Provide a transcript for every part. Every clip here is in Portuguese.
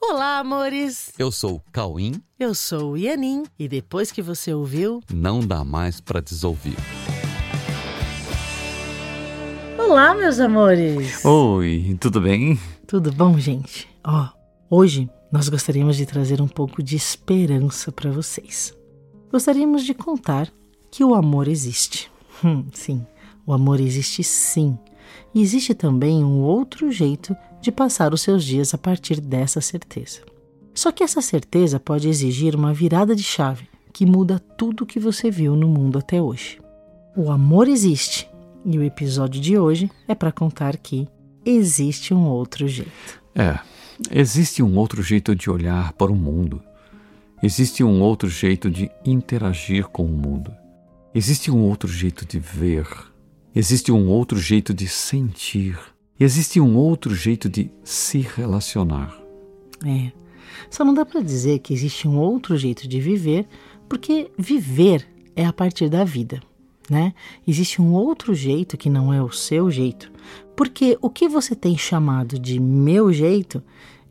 Olá, amores! Eu sou o Cauim. Eu sou o Ianin. E depois que você ouviu, não dá mais para desouvir. Olá, meus amores! Oi, tudo bem? Tudo bom, gente? Ó, hoje nós gostaríamos de trazer um pouco de esperança para vocês. Gostaríamos de contar que o amor existe. Hum, sim, o amor existe sim. E existe também um outro jeito de passar os seus dias a partir dessa certeza. Só que essa certeza pode exigir uma virada de chave que muda tudo o que você viu no mundo até hoje. O amor existe e o episódio de hoje é para contar que existe um outro jeito. É, existe um outro jeito de olhar para o mundo. Existe um outro jeito de interagir com o mundo. Existe um outro jeito de ver. Existe um outro jeito de sentir. Existe um outro jeito de se relacionar. É. Só não dá para dizer que existe um outro jeito de viver, porque viver é a partir da vida, né? Existe um outro jeito que não é o seu jeito, porque o que você tem chamado de meu jeito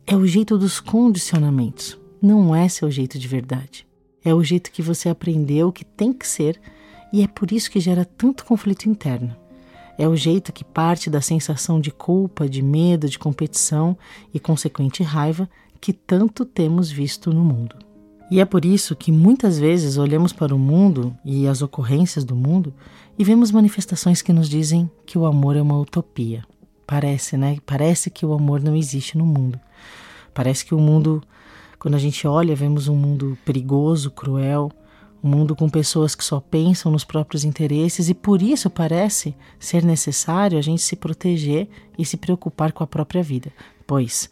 é o jeito dos condicionamentos, não é seu jeito de verdade. É o jeito que você aprendeu que tem que ser e é por isso que gera tanto conflito interno. É o jeito que parte da sensação de culpa, de medo, de competição e consequente raiva que tanto temos visto no mundo. E é por isso que muitas vezes olhamos para o mundo e as ocorrências do mundo e vemos manifestações que nos dizem que o amor é uma utopia. Parece, né? Parece que o amor não existe no mundo. Parece que o mundo, quando a gente olha, vemos um mundo perigoso, cruel, um mundo com pessoas que só pensam nos próprios interesses e por isso parece ser necessário a gente se proteger e se preocupar com a própria vida. Pois,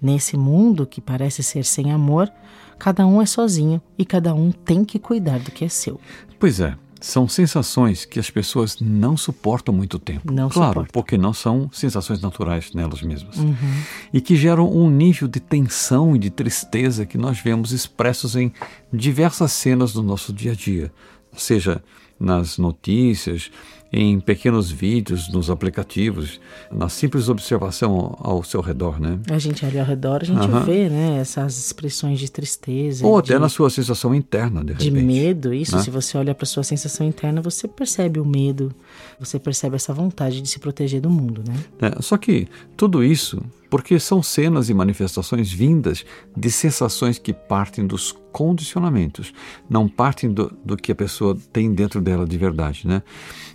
nesse mundo que parece ser sem amor, cada um é sozinho e cada um tem que cuidar do que é seu. Pois é. São sensações que as pessoas não suportam muito tempo. Não claro, suportam. porque não são sensações naturais nelas mesmas. Uhum. E que geram um nível de tensão e de tristeza que nós vemos expressos em diversas cenas do nosso dia a dia. Seja nas notícias, em pequenos vídeos nos aplicativos, na simples observação ao seu redor, né? A gente ali ao redor, a gente uhum. vê, né, essas expressões de tristeza. Ou de, até na sua sensação interna, de repente. De medo, isso. Né? Se você olha para sua sensação interna, você percebe o medo, você percebe essa vontade de se proteger do mundo, né? É, só que tudo isso porque são cenas e manifestações vindas de sensações que partem dos condicionamentos, não partem do, do que a pessoa tem dentro dela de verdade, né?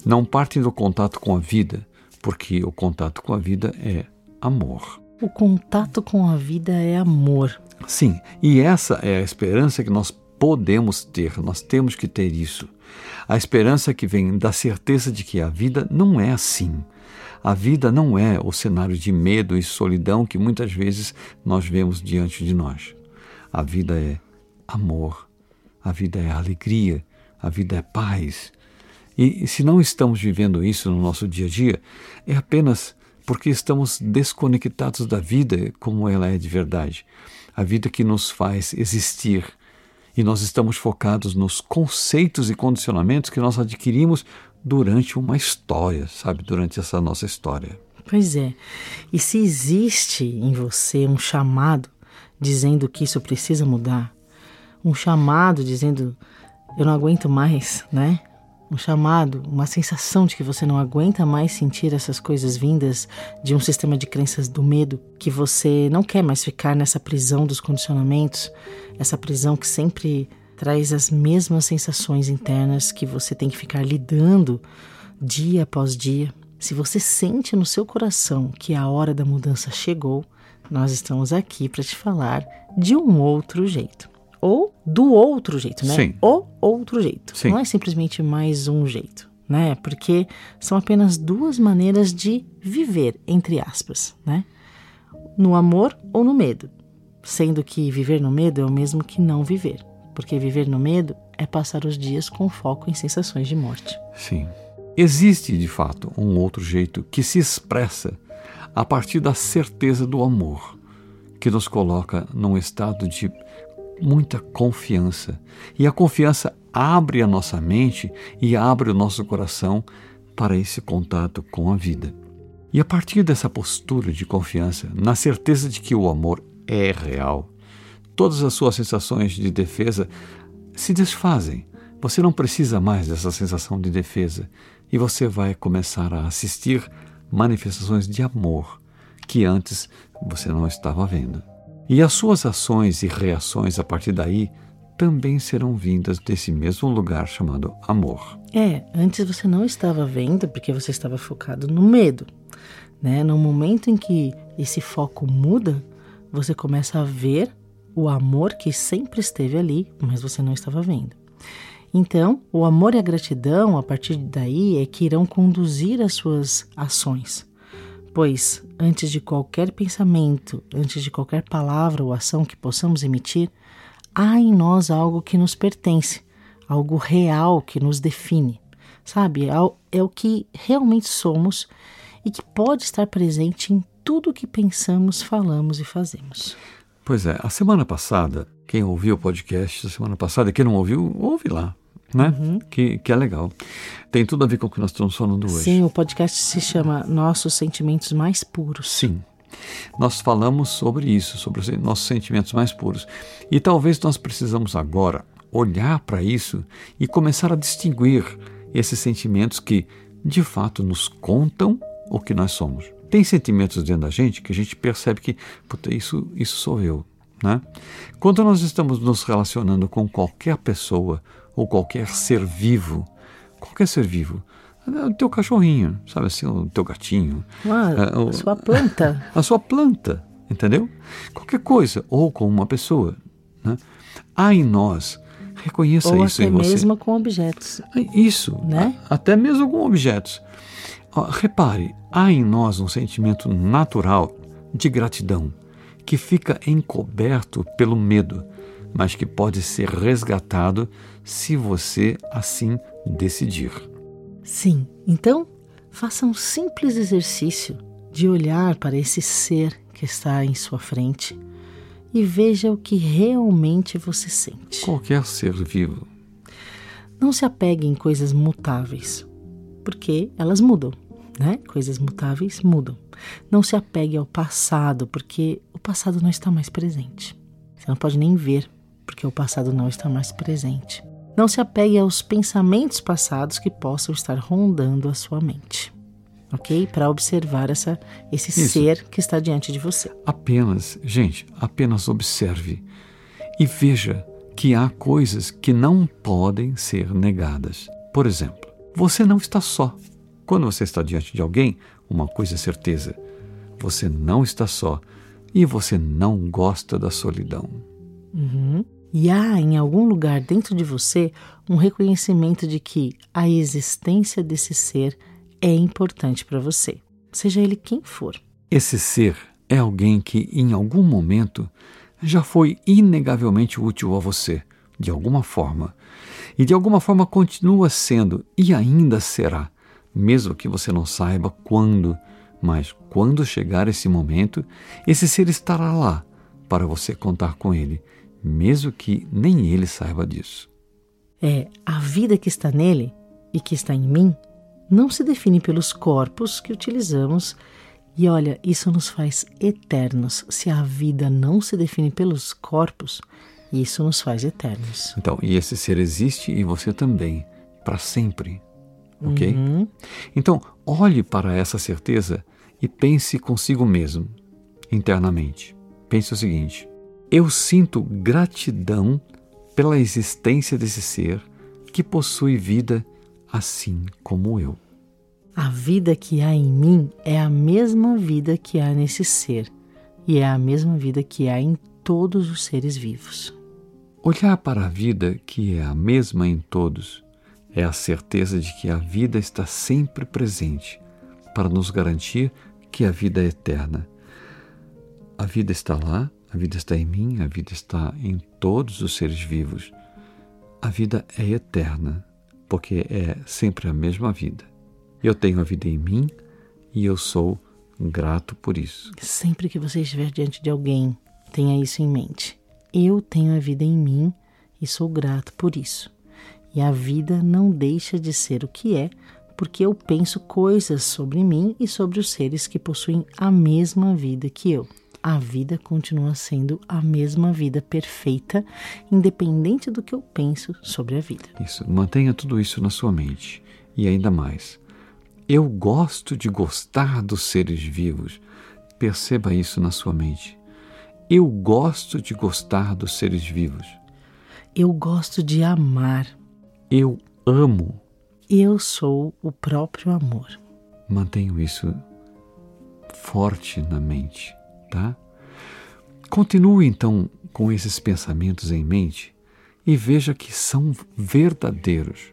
Não partem do contato com a vida, porque o contato com a vida é amor. O contato com a vida é amor. Sim, e essa é a esperança que nós podemos ter, nós temos que ter isso. A esperança que vem da certeza de que a vida não é assim. A vida não é o cenário de medo e solidão que muitas vezes nós vemos diante de nós. A vida é amor, a vida é alegria, a vida é paz. E, se não estamos vivendo isso no nosso dia a dia, é apenas porque estamos desconectados da vida como ela é de verdade. A vida que nos faz existir. E nós estamos focados nos conceitos e condicionamentos que nós adquirimos durante uma história, sabe? Durante essa nossa história. Pois é. E se existe em você um chamado dizendo que isso precisa mudar, um chamado dizendo eu não aguento mais, né? Um chamado, uma sensação de que você não aguenta mais sentir essas coisas vindas de um sistema de crenças do medo, que você não quer mais ficar nessa prisão dos condicionamentos, essa prisão que sempre traz as mesmas sensações internas que você tem que ficar lidando dia após dia. Se você sente no seu coração que a hora da mudança chegou, nós estamos aqui para te falar de um outro jeito. Ou do outro jeito, né? Sim. O outro jeito. Sim. Não é simplesmente mais um jeito, né? Porque são apenas duas maneiras de viver, entre aspas, né? No amor ou no medo. Sendo que viver no medo é o mesmo que não viver porque viver no medo é passar os dias com foco em sensações de morte. Sim. Existe, de fato, um outro jeito que se expressa a partir da certeza do amor, que nos coloca num estado de muita confiança. E a confiança abre a nossa mente e abre o nosso coração para esse contato com a vida. E a partir dessa postura de confiança, na certeza de que o amor é real. Todas as suas sensações de defesa se desfazem. Você não precisa mais dessa sensação de defesa e você vai começar a assistir manifestações de amor que antes você não estava vendo. E as suas ações e reações a partir daí também serão vindas desse mesmo lugar chamado amor. É, antes você não estava vendo porque você estava focado no medo. Né? No momento em que esse foco muda, você começa a ver o amor que sempre esteve ali, mas você não estava vendo. Então, o amor e a gratidão, a partir daí, é que irão conduzir as suas ações. Pois, antes de qualquer pensamento, antes de qualquer palavra ou ação que possamos emitir, há em nós algo que nos pertence, algo real que nos define. Sabe? É, é o que realmente somos e que pode estar presente em tudo que pensamos, falamos e fazemos. Pois é, a semana passada, quem ouviu o podcast da semana passada, quem não ouviu, ouve lá né? Uhum. Que, que é legal. Tem tudo a ver com o que nós estamos falando hoje. Sim, o podcast se chama Nossos Sentimentos Mais Puros. Sim. Nós falamos sobre isso, sobre os nossos sentimentos mais puros. E talvez nós precisamos agora olhar para isso e começar a distinguir esses sentimentos que, de fato, nos contam o que nós somos. Tem sentimentos dentro da gente que a gente percebe que, puta, isso, isso sou eu. Né? Quando nós estamos nos relacionando com qualquer pessoa ou qualquer ser vivo, qualquer ser vivo, é o teu cachorrinho, sabe assim, o teu gatinho. Ah, é, o, a sua planta. A sua planta, entendeu? Qualquer coisa, ou com uma pessoa. Né? Há em nós, reconheça ou isso em você. Ou mesmo com objetos. Isso, né? até mesmo com objetos. Repare, há em nós um sentimento natural de gratidão que fica encoberto pelo medo, mas que pode ser resgatado se você assim decidir. Sim, então faça um simples exercício de olhar para esse ser que está em sua frente e veja o que realmente você sente. Qualquer ser vivo. Não se apegue em coisas mutáveis, porque elas mudam, né? Coisas mutáveis mudam. Não se apegue ao passado, porque o passado não está mais presente. Você não pode nem ver, porque o passado não está mais presente. Não se apegue aos pensamentos passados que possam estar rondando a sua mente. Ok? Para observar essa, esse Isso. ser que está diante de você. Apenas, gente, apenas observe e veja que há coisas que não podem ser negadas. Por exemplo, você não está só. Quando você está diante de alguém, uma coisa é certeza: você não está só e você não gosta da solidão. Uhum. E há em algum lugar dentro de você um reconhecimento de que a existência desse ser é importante para você, seja ele quem for. Esse ser é alguém que, em algum momento, já foi inegavelmente útil a você, de alguma forma, e de alguma forma continua sendo e ainda será, mesmo que você não saiba quando, mas quando chegar esse momento, esse ser estará lá para você contar com ele mesmo que nem ele saiba disso. É, a vida que está nele e que está em mim não se define pelos corpos que utilizamos. E olha, isso nos faz eternos. Se a vida não se define pelos corpos, isso nos faz eternos. Então, e esse ser existe e você também, para sempre. Ok? Uhum. Então, olhe para essa certeza e pense consigo mesmo, internamente. Pense o seguinte: eu sinto gratidão pela existência desse ser que possui vida assim como eu. A vida que há em mim é a mesma vida que há nesse ser, e é a mesma vida que há em todos os seres vivos. Olhar para a vida que é a mesma em todos é a certeza de que a vida está sempre presente para nos garantir que a vida é eterna. A vida está lá a vida está em mim, a vida está em todos os seres vivos. A vida é eterna, porque é sempre a mesma vida. Eu tenho a vida em mim e eu sou grato por isso. Sempre que você estiver diante de alguém, tenha isso em mente. Eu tenho a vida em mim e sou grato por isso. E a vida não deixa de ser o que é, porque eu penso coisas sobre mim e sobre os seres que possuem a mesma vida que eu. A vida continua sendo a mesma vida perfeita, independente do que eu penso sobre a vida. Isso, mantenha tudo isso na sua mente. E ainda mais, eu gosto de gostar dos seres vivos. Perceba isso na sua mente. Eu gosto de gostar dos seres vivos. Eu gosto de amar. Eu amo. Eu sou o próprio amor. Mantenho isso forte na mente, tá? Continue então com esses pensamentos em mente e veja que são verdadeiros.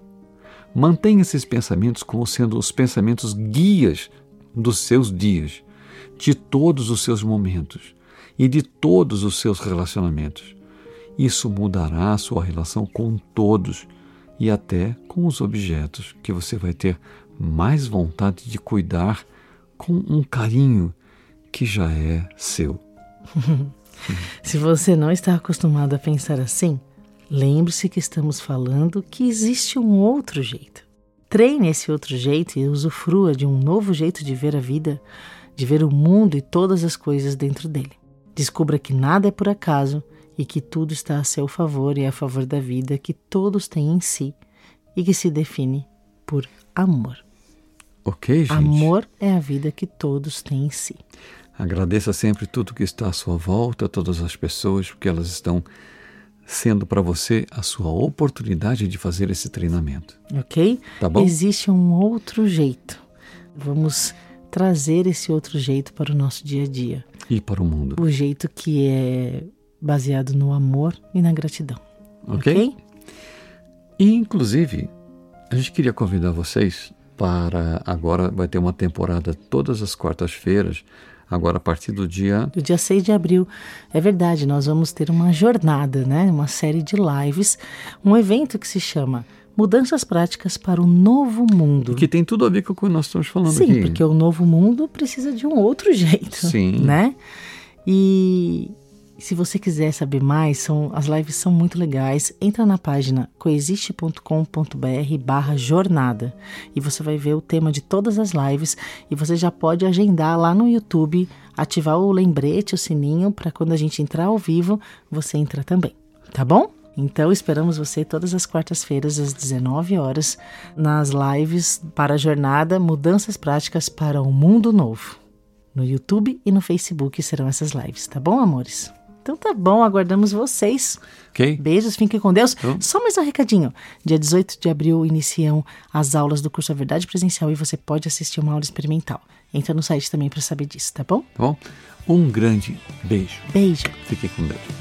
Mantenha esses pensamentos como sendo os pensamentos guias dos seus dias, de todos os seus momentos e de todos os seus relacionamentos. Isso mudará a sua relação com todos e até com os objetos que você vai ter mais vontade de cuidar com um carinho que já é seu. Se você não está acostumado a pensar assim, lembre-se que estamos falando que existe um outro jeito. Treine esse outro jeito e usufrua de um novo jeito de ver a vida, de ver o mundo e todas as coisas dentro dele. Descubra que nada é por acaso e que tudo está a seu favor e a favor da vida que todos têm em si e que se define por amor. Ok, gente. Amor é a vida que todos têm em si. Agradeça sempre tudo que está à sua volta, todas as pessoas, porque elas estão sendo para você a sua oportunidade de fazer esse treinamento. Ok? Tá bom? Existe um outro jeito. Vamos trazer esse outro jeito para o nosso dia a dia. E para o mundo. O jeito que é baseado no amor e na gratidão. Ok? Ok? E, inclusive, a gente queria convidar vocês para. Agora vai ter uma temporada todas as quartas-feiras, agora a partir do dia. Do dia 6 de abril. É verdade, nós vamos ter uma jornada, né? Uma série de lives, um evento que se chama Mudanças Práticas para o Novo Mundo. Que tem tudo a ver com o que nós estamos falando Sim, aqui. porque o novo mundo precisa de um outro jeito, Sim. né? E se você quiser saber mais, são, as lives são muito legais. Entra na página coexiste.com.br barra jornada e você vai ver o tema de todas as lives e você já pode agendar lá no YouTube, ativar o lembrete, o sininho, para quando a gente entrar ao vivo, você entra também, tá bom? Então esperamos você todas as quartas-feiras às 19 horas nas lives para a jornada Mudanças Práticas para o Mundo Novo. No YouTube e no Facebook serão essas lives, tá bom, amores? Então tá bom, aguardamos vocês. Ok? Beijos, fiquem com Deus. Então. Só mais um recadinho. Dia 18 de abril iniciam as aulas do curso A Verdade Presencial e você pode assistir uma aula experimental. Entra no site também para saber disso, tá bom? Tá bom? Um grande beijo. Beijo. Fiquem com Deus.